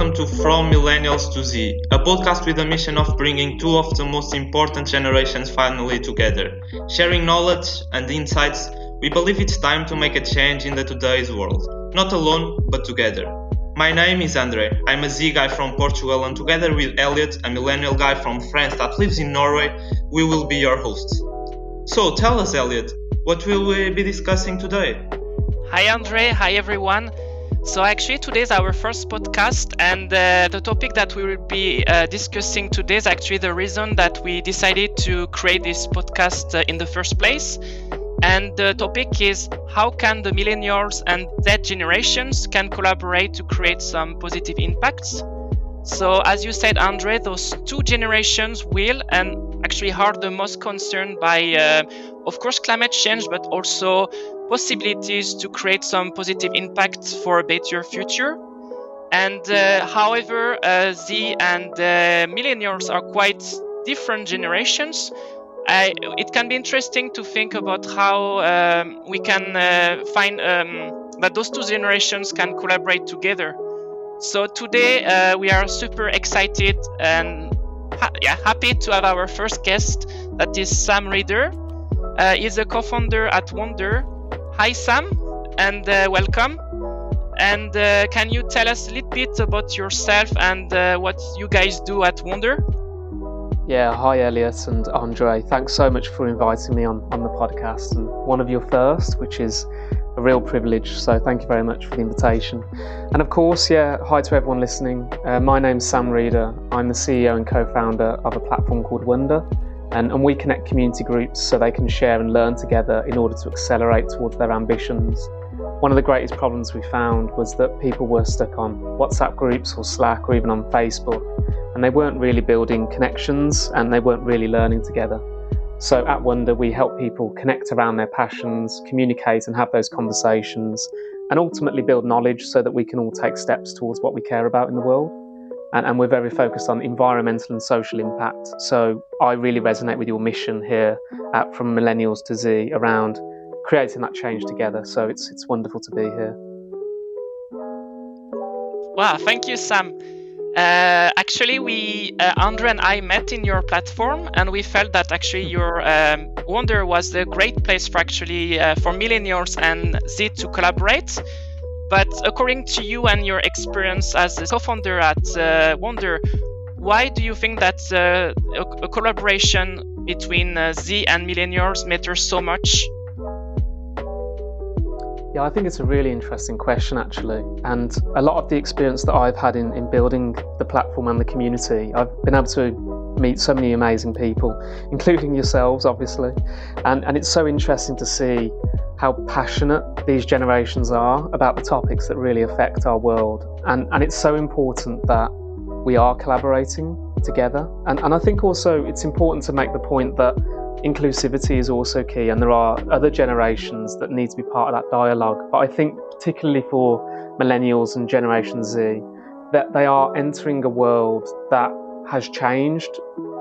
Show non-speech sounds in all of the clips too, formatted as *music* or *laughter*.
welcome to From Millennials to Z, a podcast with a mission of bringing two of the most important generations finally together. Sharing knowledge and insights, we believe it's time to make a change in the today's world. Not alone, but together. My name is Andre. I'm a Z guy from Portugal, and together with Elliot, a millennial guy from France that lives in Norway, we will be your hosts. So tell us, Elliot, what will we be discussing today? Hi, Andre. Hi, everyone. So, actually, today is our first podcast, and uh, the topic that we will be uh, discussing today is actually the reason that we decided to create this podcast uh, in the first place. And the topic is how can the millennials and Z generations can collaborate to create some positive impacts. So, as you said, Andre, those two generations will and actually are the most concerned by, uh, of course, climate change, but also possibilities to create some positive impact for a better future. And uh, however, uh, Z and uh, millennials are quite different generations. I, it can be interesting to think about how um, we can uh, find um, that those two generations can collaborate together. So today uh, we are super excited and ha- yeah, happy to have our first guest. That is Sam Reeder. Uh, he's a co-founder at Wonder. Hi, Sam, and uh, welcome. And uh, can you tell us a little bit about yourself and uh, what you guys do at Wonder? Yeah, hi Elliot and Andre. Thanks so much for inviting me on, on the podcast and one of your first, which is a real privilege. So thank you very much for the invitation. And of course, yeah, hi to everyone listening. Uh, my name's Sam Reeder. I'm the CEO and co-founder of a platform called Wonder. And, and we connect community groups so they can share and learn together in order to accelerate towards their ambitions. One of the greatest problems we found was that people were stuck on WhatsApp groups or Slack or even on Facebook, and they weren't really building connections and they weren't really learning together. So at Wonder, we help people connect around their passions, communicate and have those conversations, and ultimately build knowledge so that we can all take steps towards what we care about in the world and, and, we're very focused on environmental and social impact. So I really resonate with your mission here at From Millennials to Z around creating that change together. So it's it's wonderful to be here. Wow, thank you, Sam. Uh, actually, we uh, Andre and I met in your platform, and we felt that actually your um, Wonder was the great place for actually uh, for millennials and Z to collaborate but according to you and your experience as a co-founder at uh, Wonder, why do you think that uh, a, a, collaboration between uh, Z and millennials matters so much? Yeah, I think it's a really interesting question actually. And a lot of the experience that I've had in, in building the platform and the community, I've been able to meet so many amazing people, including yourselves, obviously. And, and it's so interesting to see how passionate these generations are about the topics that really affect our world. And, and it's so important that we are collaborating together. And, and I think also it's important to make the point that inclusivity is also key, and there are other generations that need to be part of that dialogue. But I think, particularly for millennials and Generation Z, that they are entering a world that has changed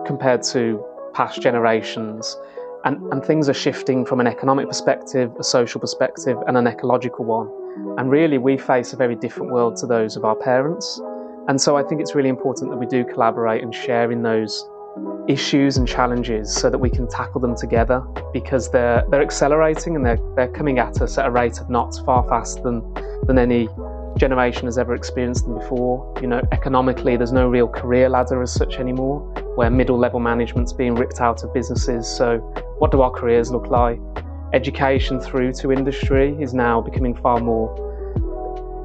compared to past generations and, and things are shifting from an economic perspective, a social perspective, and an ecological one. And really, we face a very different world to those of our parents. And so I think it's really important that we do collaborate and share in those issues and challenges so that we can tackle them together because they're they're accelerating and they're they're coming at us at a rate of knots far faster than than any generation has ever experienced them before. You know, economically, there's no real career ladder as such anymore, where middle level management's being ripped out of businesses. So, what do our careers look like? Education through to industry is now becoming far more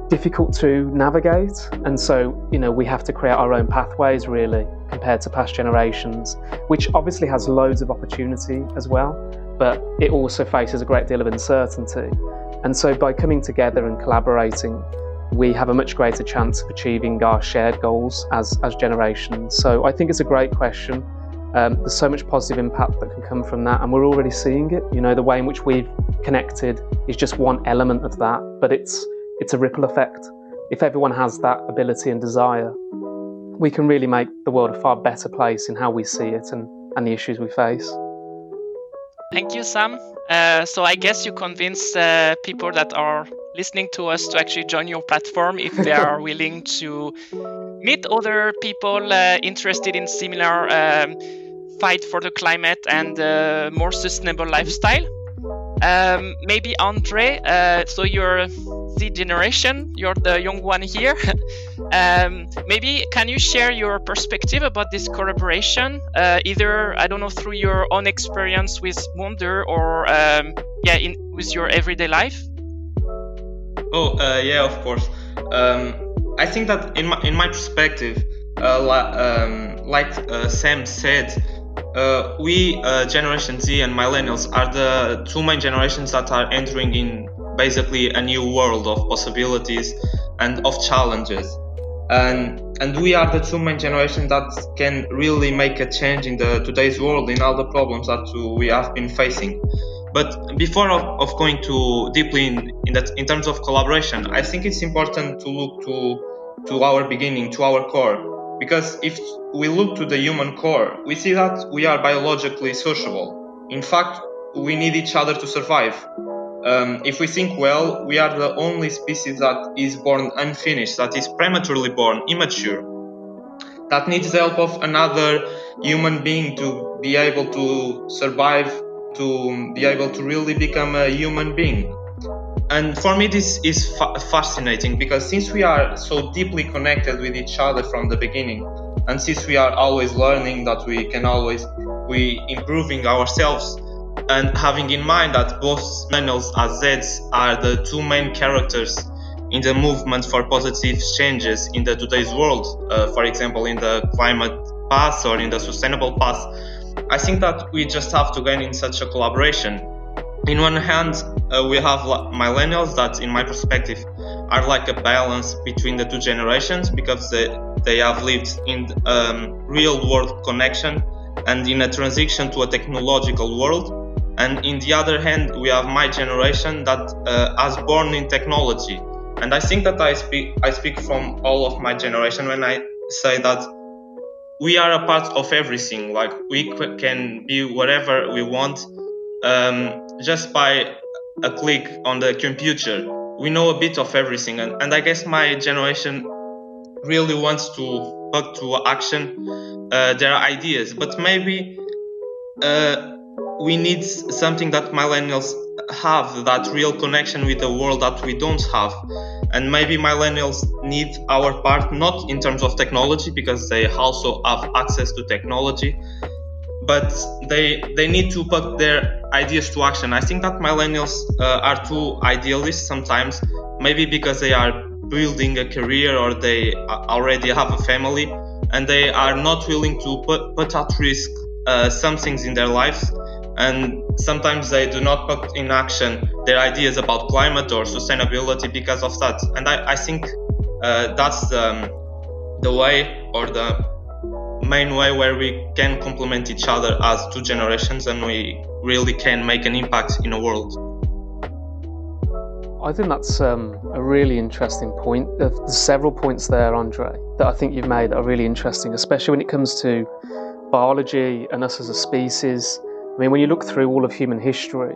difficult to navigate. And so, you know, we have to create our own pathways really compared to past generations, which obviously has loads of opportunity as well, but it also faces a great deal of uncertainty. And so, by coming together and collaborating, we have a much greater chance of achieving our shared goals as, as generations. So I think it's a great question. Um, there's so much positive impact that can come from that, and we're already seeing it. You know, the way in which we've connected is just one element of that, but it's it's a ripple effect. If everyone has that ability and desire, we can really make the world a far better place in how we see it and, and the issues we face. Thank you, Sam. Uh, so I guess you convince uh, people that are listening to us to actually join your platform if they are willing to meet other people uh, interested in similar um, fight for the climate and uh, more sustainable lifestyle. Um, maybe Andre, uh, so you're Z generation, you're the young one here. *laughs* um, maybe can you share your perspective about this collaboration, uh, either I don't know through your own experience with Wonder or um, yeah, in with your everyday life? Oh uh, yeah, of course. Um, I think that in my in my perspective, uh, um, like uh, Sam said, uh, we, uh, Generation Z and Millennials, are the two main generations that are entering in basically a new world of possibilities and of challenges. And and we are the two main generations that can really make a change in the today's world in all the problems that we have been facing. But before of, of going too deeply in, in that in terms of collaboration, I think it's important to look to to our beginning, to our core because if we look to the human core, we see that we are biologically sociable. In fact, we need each other to survive. Um, if we think well, we are the only species that is born unfinished, that is prematurely born, immature, that needs the help of another human being to be able to survive, to be able to really become a human being. And for me, this is fa- fascinating because since we are so deeply connected with each other from the beginning, and since we are always learning that we can always we improving ourselves, and having in mind that both millennials and Zeds are the two main characters in the movement for positive changes in the today's world, uh, for example, in the climate path or in the sustainable path, I think that we just have to gain in such a collaboration in one hand, uh, we have millennials that, in my perspective, are like a balance between the two generations because they, they have lived in um, real world connection and in a transition to a technological world. And in the other hand, we have my generation that uh, has born in technology. And I think that I speak, I speak from all of my generation when I say that we are a part of everything. Like we can be whatever we want um, just by a click on the computer. We know a bit of everything, and, and I guess my generation really wants to put to action uh, their ideas, but maybe uh, we need something that millennials have that real connection with the world that we don't have and maybe millennials need our part not in terms of technology because they also have access to technology but they they need to put their ideas to action. I think that millennials uh, are too idealist sometimes, maybe because they are building a career or they already have a family and they are not willing to put, put at risk uh, some things in their lives and sometimes they do not put in action their ideas about climate or sustainability because of that and i, I think uh, that's the, the way or the main way where we can complement each other as two generations and we really can make an impact in the world. I think that's um, a really interesting point. There's several points there, Andre, that I think you've made that are really interesting, especially when it comes to biology and us as a species. I mean, when you look through all of human history,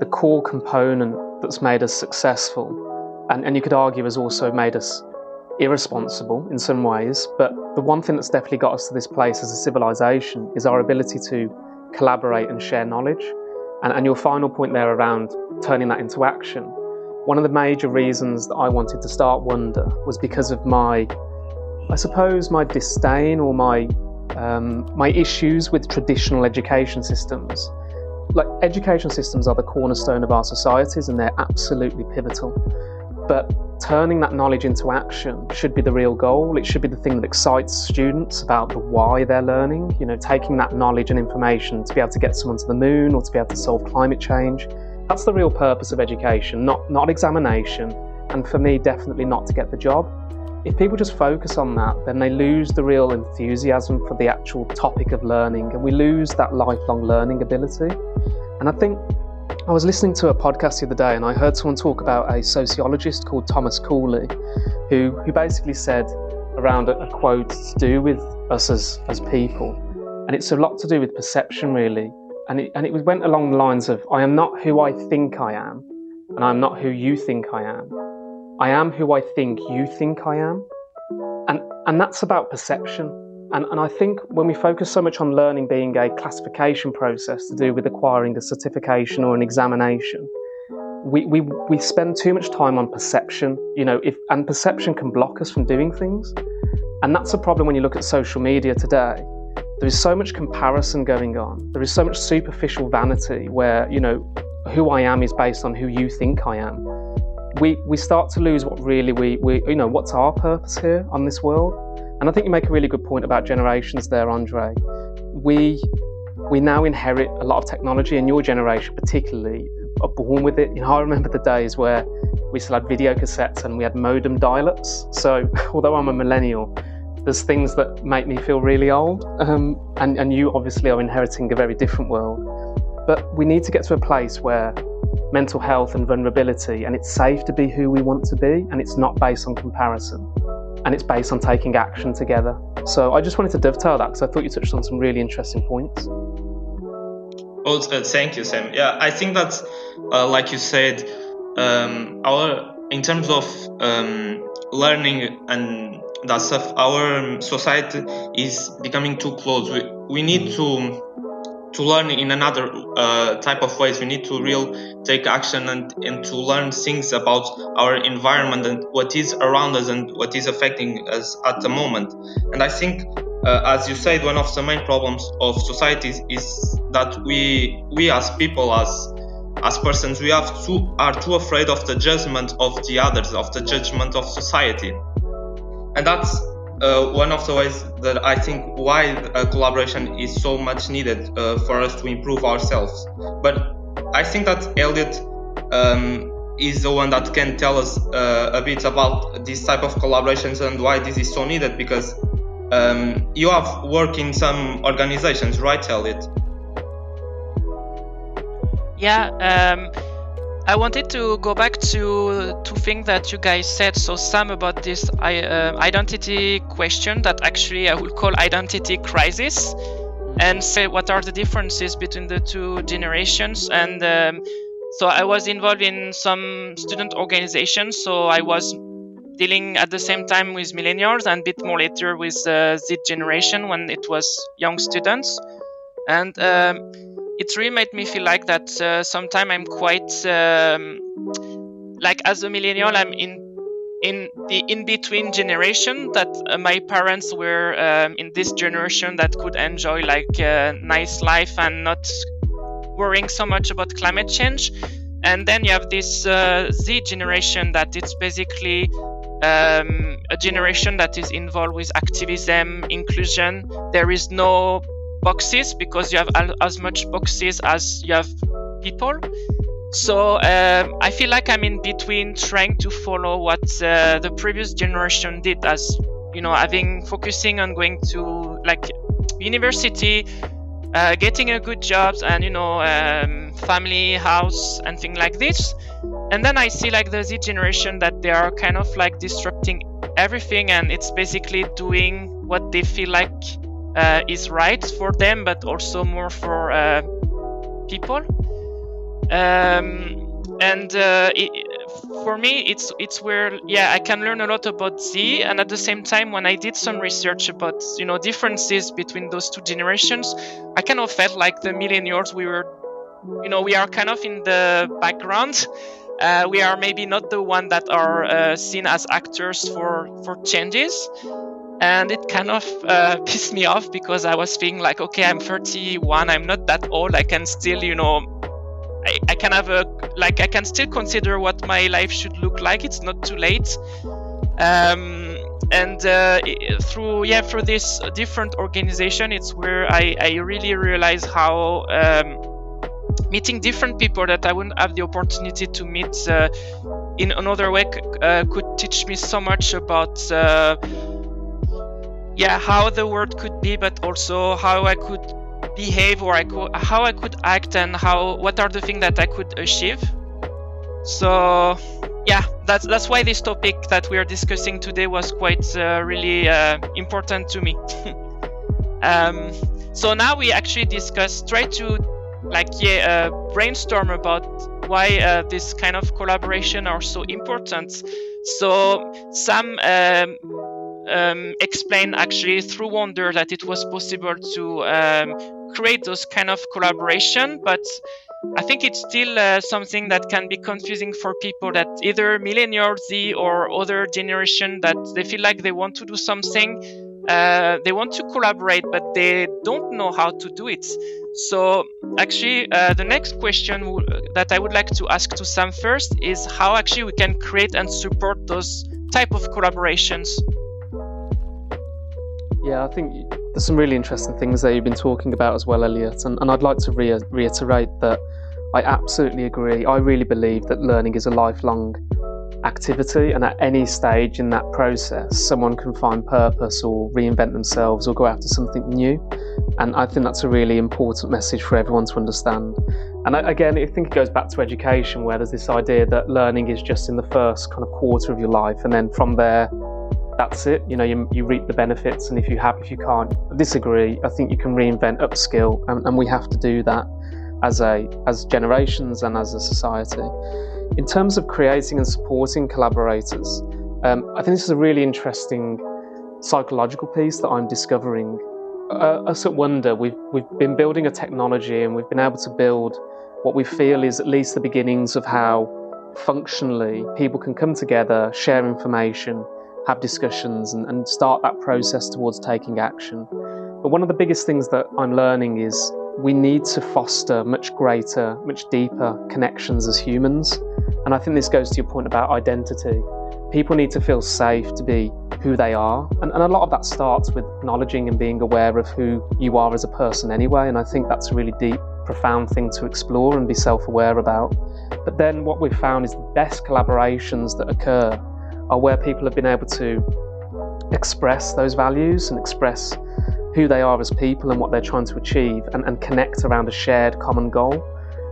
the core component that's made us successful, and, and you could argue has also made us irresponsible in some ways, but the one thing that's definitely got us to this place as a civilization is our ability to collaborate and share knowledge. And, and your final point there around turning that into action. One of the major reasons that I wanted to start Wonder was because of my, I suppose, my disdain or my um, my issues with traditional education systems. Like education systems are the cornerstone of our societies, and they're absolutely pivotal. But turning that knowledge into action should be the real goal. It should be the thing that excites students about the why they're learning. You know, taking that knowledge and information to be able to get someone to the moon or to be able to solve climate change. That's the real purpose of education, not, not examination, and for me, definitely not to get the job. If people just focus on that, then they lose the real enthusiasm for the actual topic of learning, and we lose that lifelong learning ability. And I think I was listening to a podcast the other day and I heard someone talk about a sociologist called Thomas Cooley, who, who basically said around a, a quote to do with us as, as people. And it's a lot to do with perception, really. And it, and it went along the lines of I am not who I think I am, and I'm not who you think I am. I am who I think you think I am. And, and that's about perception. And, and I think when we focus so much on learning being a classification process to do with acquiring a certification or an examination, we, we, we spend too much time on perception, you know, if, and perception can block us from doing things. And that's a problem when you look at social media today. There is so much comparison going on. There is so much superficial vanity where, you know, who I am is based on who you think I am. We, we start to lose what really we, we, you know, what's our purpose here on this world. And I think you make a really good point about generations there, Andre. We, we now inherit a lot of technology, and your generation particularly are born with it. You know, I remember the days where we still had video cassettes and we had modem dial-ups. So *laughs* although I'm a millennial, there's things that make me feel really old. Um, and, and you obviously are inheriting a very different world. But we need to get to a place where mental health and vulnerability, and it's safe to be who we want to be, and it's not based on comparison, and it's based on taking action together. So I just wanted to dovetail that because I thought you touched on some really interesting points. Oh, uh, thank you, Sam. Yeah, I think that, uh, like you said, um, our in terms of um, learning and that stuff, our society is becoming too close. We, we need to to learn in another uh, type of ways. We need to real take action and, and to learn things about our environment and what is around us and what is affecting us at the moment. And I think, uh, as you said, one of the main problems of societies is that we we as people as as persons we have too are too afraid of the judgment of the others, of the judgment of society, and that's uh, one of the ways that I think why collaboration is so much needed uh, for us to improve ourselves. But I think that Elliot um, is the one that can tell us uh, a bit about this type of collaborations and why this is so needed because um, you have worked in some organizations, right, Elliot? Yeah. Um I wanted to go back to two things that you guys said. So Sam about this uh, identity question that actually I would call identity crisis, and say what are the differences between the two generations. And um, so I was involved in some student organizations. So I was dealing at the same time with millennials and a bit more later with uh, Z generation when it was young students, and. Um, it really made me feel like that uh, sometimes I'm quite um, like as a millennial I'm in in the in between generation that uh, my parents were um, in this generation that could enjoy like a nice life and not worrying so much about climate change and then you have this uh, Z generation that it's basically um, a generation that is involved with activism, inclusion. There is no boxes because you have as much boxes as you have people. So um, I feel like I'm in between trying to follow what uh, the previous generation did, as you know, having focusing on going to like university, uh, getting a good job, and you know, um, family, house, and things like this. And then I see like the Z generation that they are kind of like disrupting everything, and it's basically doing what they feel like uh, is right for them, but also more for uh, people. Um, and uh, it, for me, it's it's where yeah I can learn a lot about Z, and at the same time, when I did some research about you know differences between those two generations, I kind of felt like the millennials we were, you know, we are kind of in the background. Uh, we are maybe not the one that are uh, seen as actors for for changes and it kind of uh, *laughs* pissed me off because I was feeling like, okay, I'm 31, I'm not that old, I can still, you know, I, I can have a like I can still consider what my life should look like. It's not too late. Um, and uh, through yeah through this different organization, it's where I, I really realize how um, meeting different people that I wouldn't have the opportunity to meet uh, in another way uh, could teach me so much about uh, yeah how the world could be but also how i could behave or i could how i could act and how what are the things that i could achieve so yeah that's that's why this topic that we are discussing today was quite uh, really uh, important to me *laughs* um, so now we actually discuss try to like yeah uh, brainstorm about why uh, this kind of collaboration are so important. So some um, um, actually through Wonder that it was possible to um, create those kind of collaboration, but I think it's still uh, something that can be confusing for people that either millennial Z or other generation that they feel like they want to do something, uh, they want to collaborate, but they don't know how to do it. So actually, uh, the next question w- that I would like to ask to Sam first is how actually we can create and support those type of collaborations. Yeah, I think there's some really interesting things that you've been talking about as well, Elliot. And, and I'd like to re- reiterate that I absolutely agree. I really believe that learning is a lifelong activity, and at any stage in that process, someone can find purpose or reinvent themselves or go after something new. And I think that's a really important message for everyone to understand. And again, I think it goes back to education, where there's this idea that learning is just in the first kind of quarter of your life, and then from there, that's it. You know, you, you reap the benefits, and if you have, if you can't, I disagree. I think you can reinvent, upskill, and, and we have to do that as a as generations and as a society. In terms of creating and supporting collaborators, um, I think this is a really interesting psychological piece that I'm discovering. Uh, us at Wonder, we've we've been building a technology, and we've been able to build what we feel is at least the beginnings of how functionally people can come together, share information, have discussions and, and start that process towards taking action. But one of the biggest things that I'm learning is we need to foster much greater, much deeper connections as humans. And I think this goes to your point about identity. People need to feel safe to be who they are. And, and, a lot of that starts with acknowledging and being aware of who you are as a person anyway. And I think that's a really deep, profound thing to explore and be self aware about. But then what we've found is the best collaborations that occur are where people have been able to express those values and express who they are as people and what they're trying to achieve and, and connect around a shared common goal.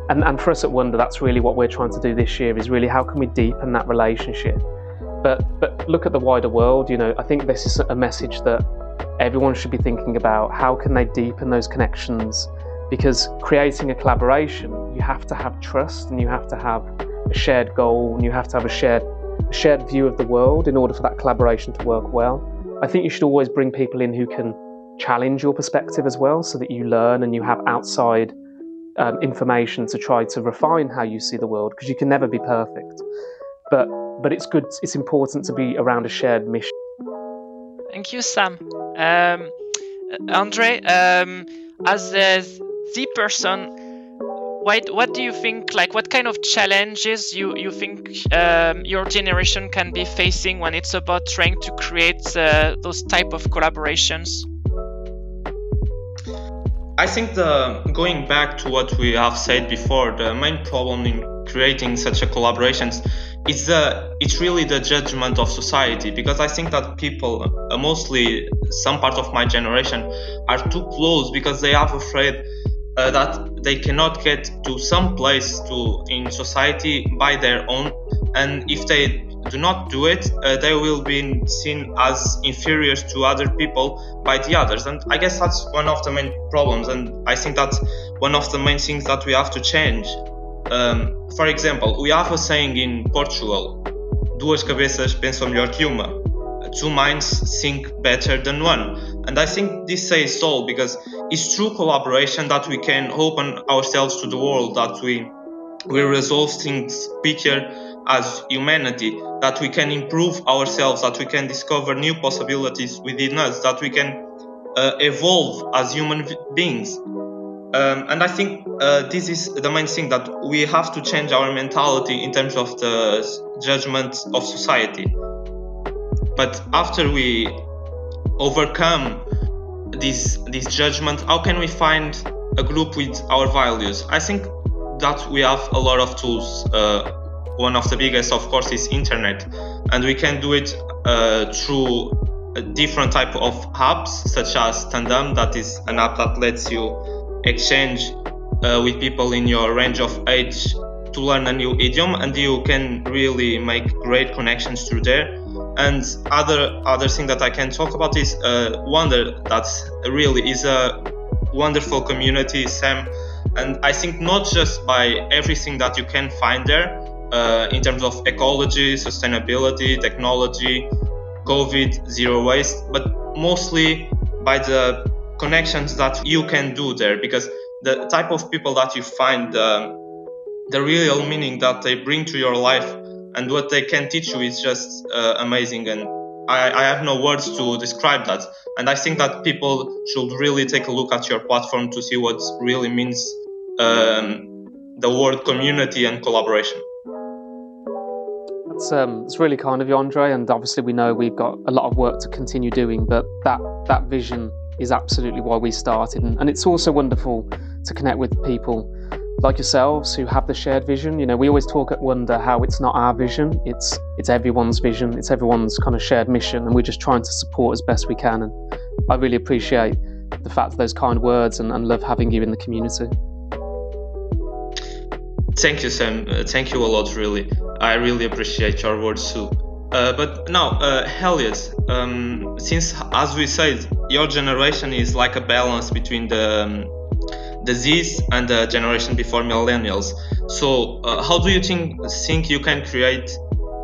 And, and for us at Wonder, that's really what we're trying to do this year is really how can we deepen that relationship? But, but look at the wider world, you know, I think this is a message that everyone should be thinking about. How can they deepen those connections? Because creating a collaboration, you have to have trust and you have to have a shared goal and you have to have a shared shared view of the world in order for that collaboration to work well. I think you should always bring people in who can challenge your perspective as well so that you learn and you have outside um, information to try to refine how you see the world because you can never be perfect. But but it's good. It's important to be around a shared mission. Thank you, Sam. Um, Andre, um, as the person, what what do you think like what kind of challenges you you think um, your generation can be facing when it's about trying to create uh, those type of collaborations? I think the going back to what we have said before the main problem in creating such a collaborations is the it's really the judgment of society because i think that people uh, mostly some part of my generation are too close because they are afraid uh, that they cannot get to some place to in society by their own. And if they do not do it uh, they will be seen as inferior to other people by the others. And i guess that's one of the main problems. And i think that's one of the main things that we have to change. Um, for example we have a saying in portugal duas cabeças pensam melhor que uma. Two minds think better than one. And I think this says all because it's through collaboration that we can open ourselves to the world, that we we resolve things quicker as humanity, that we can improve ourselves, that we can discover new possibilities within us, that we can uh, evolve as human beings. Um, and I think uh, this is the main thing that we have to change our mentality in terms of the judgment of society. But after we overcome this this judgment, how can we find a group with our values? I think that we have a lot of tools. Uh, one of the biggest, of course, is internet, and we can do it uh, through a different type of apps, such as Tandem, that is an app that lets you exchange uh, with people in your range of age to learn a new idiom, and you can really make great connections through there and other other thing that I can talk about is uh, Wonder. That's really is a wonderful community. Sam and I think not just by everything that you can find there uh, in terms of ecology, sustainability, technology, COVID, zero waste, but mostly by the connections that you can do there because the type of people that you find um, the real meaning that they bring to your life and what they can teach you is just uh, amazing. And I, I, have no words to describe that. And i think that people should really take a look at your platform to see what really means um, the word community and collaboration. It's, um, it's really kind of you andre and obviously we know we've got a lot of work to continue doing but that that vision is absolutely why we started. And, and it's also wonderful to connect with people like yourselves who have the shared vision. You know, we always talk at Wonder how it's not our vision, it's it's everyone's vision, it's everyone's kind of shared mission, and we're just trying to support as best we can. And I really appreciate the fact of those kind words and, and love having you in the community. Thank you, Sam. Uh, thank you a lot, really. I really appreciate your words too. Uh, but now, uh, Elliot, um, since as we said, your generation is like a balance between the um, the Z's and the generation before millennials. So, uh, how do you think think you can create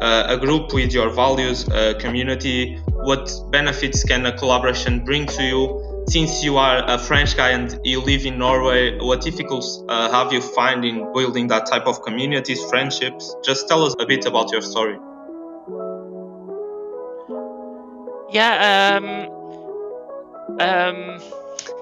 uh, a group with your values, a community? What benefits can a collaboration bring to you? Since you are a French guy and you live in Norway, what difficulties uh, have you find in building that type of communities, friendships? Just tell us a bit about your story. Yeah. Um, um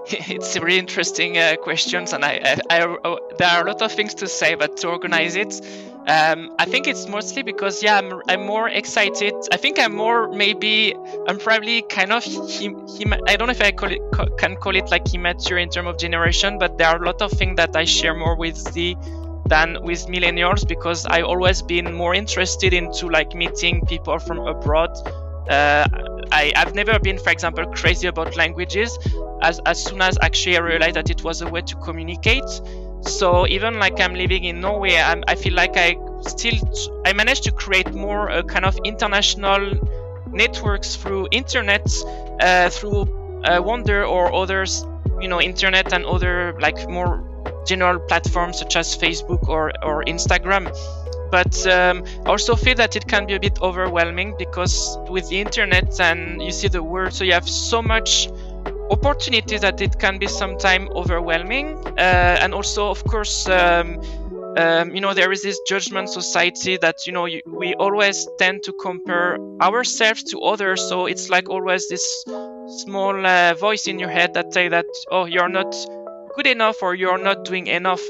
*laughs* it's a really interesting uh, questions, and I, I, I, uh, there are a lot of things to say, but to organize it, um, I think it's mostly because yeah, I'm, I'm more excited. I think I'm more maybe I'm probably kind of him, him I don't know if I call it can call it like immature in terms of generation, but there are a lot of things that I share more with the than with millennials because I always been more interested into like meeting people from abroad. Uh, I, have never been, for example, crazy about languages, as, as soon as actually I realized that it was a way to communicate. So even like I'm living in Norway, I'm, i feel like I still I managed to create more uh, kind of international networks through internet, uh, through uh, Wonder or others, you know, internet and other like more general platforms such as Facebook or or Instagram. But um, also feel that it can be a bit overwhelming because with the internet and you see the world, so you have so much opportunities that it can be sometimes overwhelming. Uh, and also of course um, um, you know there is this judgment society that you know you, we always tend to compare ourselves to others. So it's like always this small uh, voice in your head that say that oh you're not good enough or you're not doing enough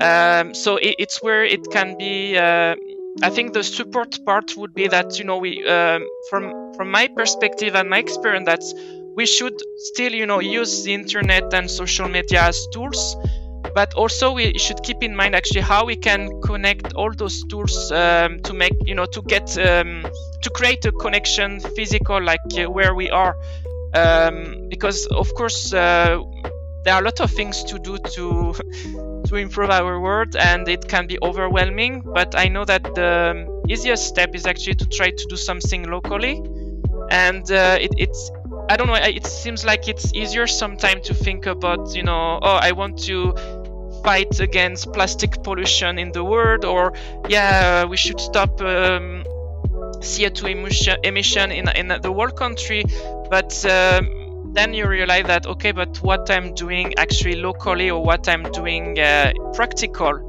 um, so it, it's where it can be uh, i think the support part would be that you know we um, from from my perspective and my experience that we should still you know use the internet and social media as tools but also we should keep in mind actually how we can connect all those tools um, to make you know to get um, to create a connection physical like uh, where we are. Um, because of course uh, there are a lot of things to do to *laughs* to improve our world and it can be overwhelming but i know that the easiest step is actually to try to do something locally and uh, it, it's I don't know. It seems like it's easier sometimes to think about, you know, oh, I want to fight against plastic pollution in the world, or yeah, we should stop um, CO2 emission, emission in in the world country. But um, then you realize that okay, but what I'm doing actually locally, or what I'm doing uh, practical.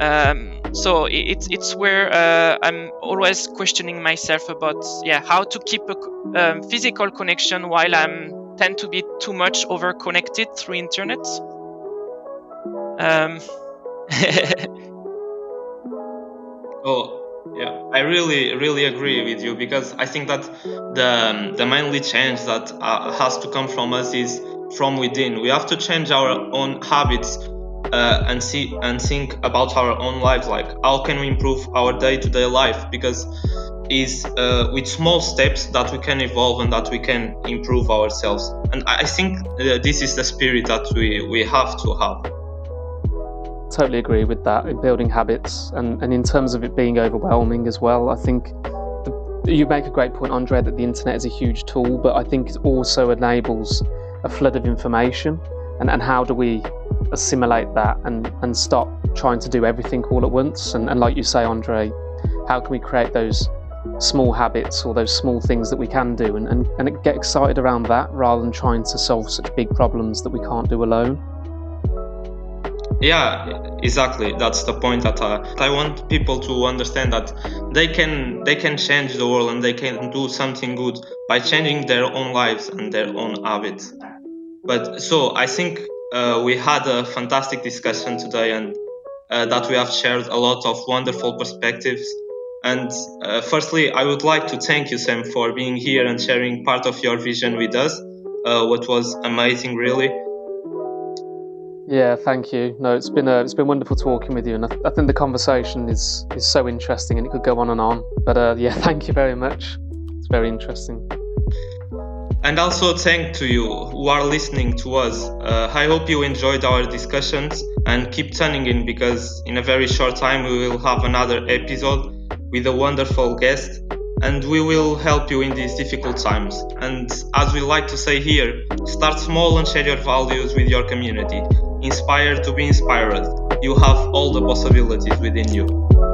Um, so it's it's where uh, I'm always questioning myself about yeah how to keep a um, physical connection while I'm tend to be too much over connected through internet. Um. *laughs* oh yeah, I really really agree with you because I think that the the mainly change that uh, has to come from us is from within. We have to change our own habits uh, and see and think about our own lives like how can we improve our day-to-day life? Because is uh, with small steps that we can evolve and that we can improve ourselves. And i think uh, this is the spirit that we, we have to have totally agree with that in building habits and, and in terms of it being overwhelming as well i think the, you make a great point andre that the internet is a huge tool but i think it also enables a flood of information and, and how do we assimilate that and, and stop trying to do everything all at once. And, and like you say, Andre, how can we create those small habits or those small things that we can do and, and, and get excited around that rather than trying to solve such big problems that we can't do alone? Yeah exactly. That's the point that uh, i want people to understand that they can they can change the world and they can do something good by changing their own lives and their own habits. But so i think uh, we had a fantastic discussion today and uh, that we have shared a lot of wonderful perspectives. And uh, firstly i would like to thank you sam for being here and sharing part of your vision with us uh, what was amazing really yeah, thank you. No, it's been a, it's been wonderful talking with you, and I, I think the conversation is is so interesting, and it could go on and on. But uh, yeah, *laughs* thank you very much. It's very interesting. And also thank to you who are listening to us. Uh, I hope you enjoyed our discussions and keep tuning in because in a very short time we will have another episode with a wonderful guest and we will help you in these difficult times. And as we like to say here, start small and share your values with your community inspired to be inspired. You have all the possibilities within you.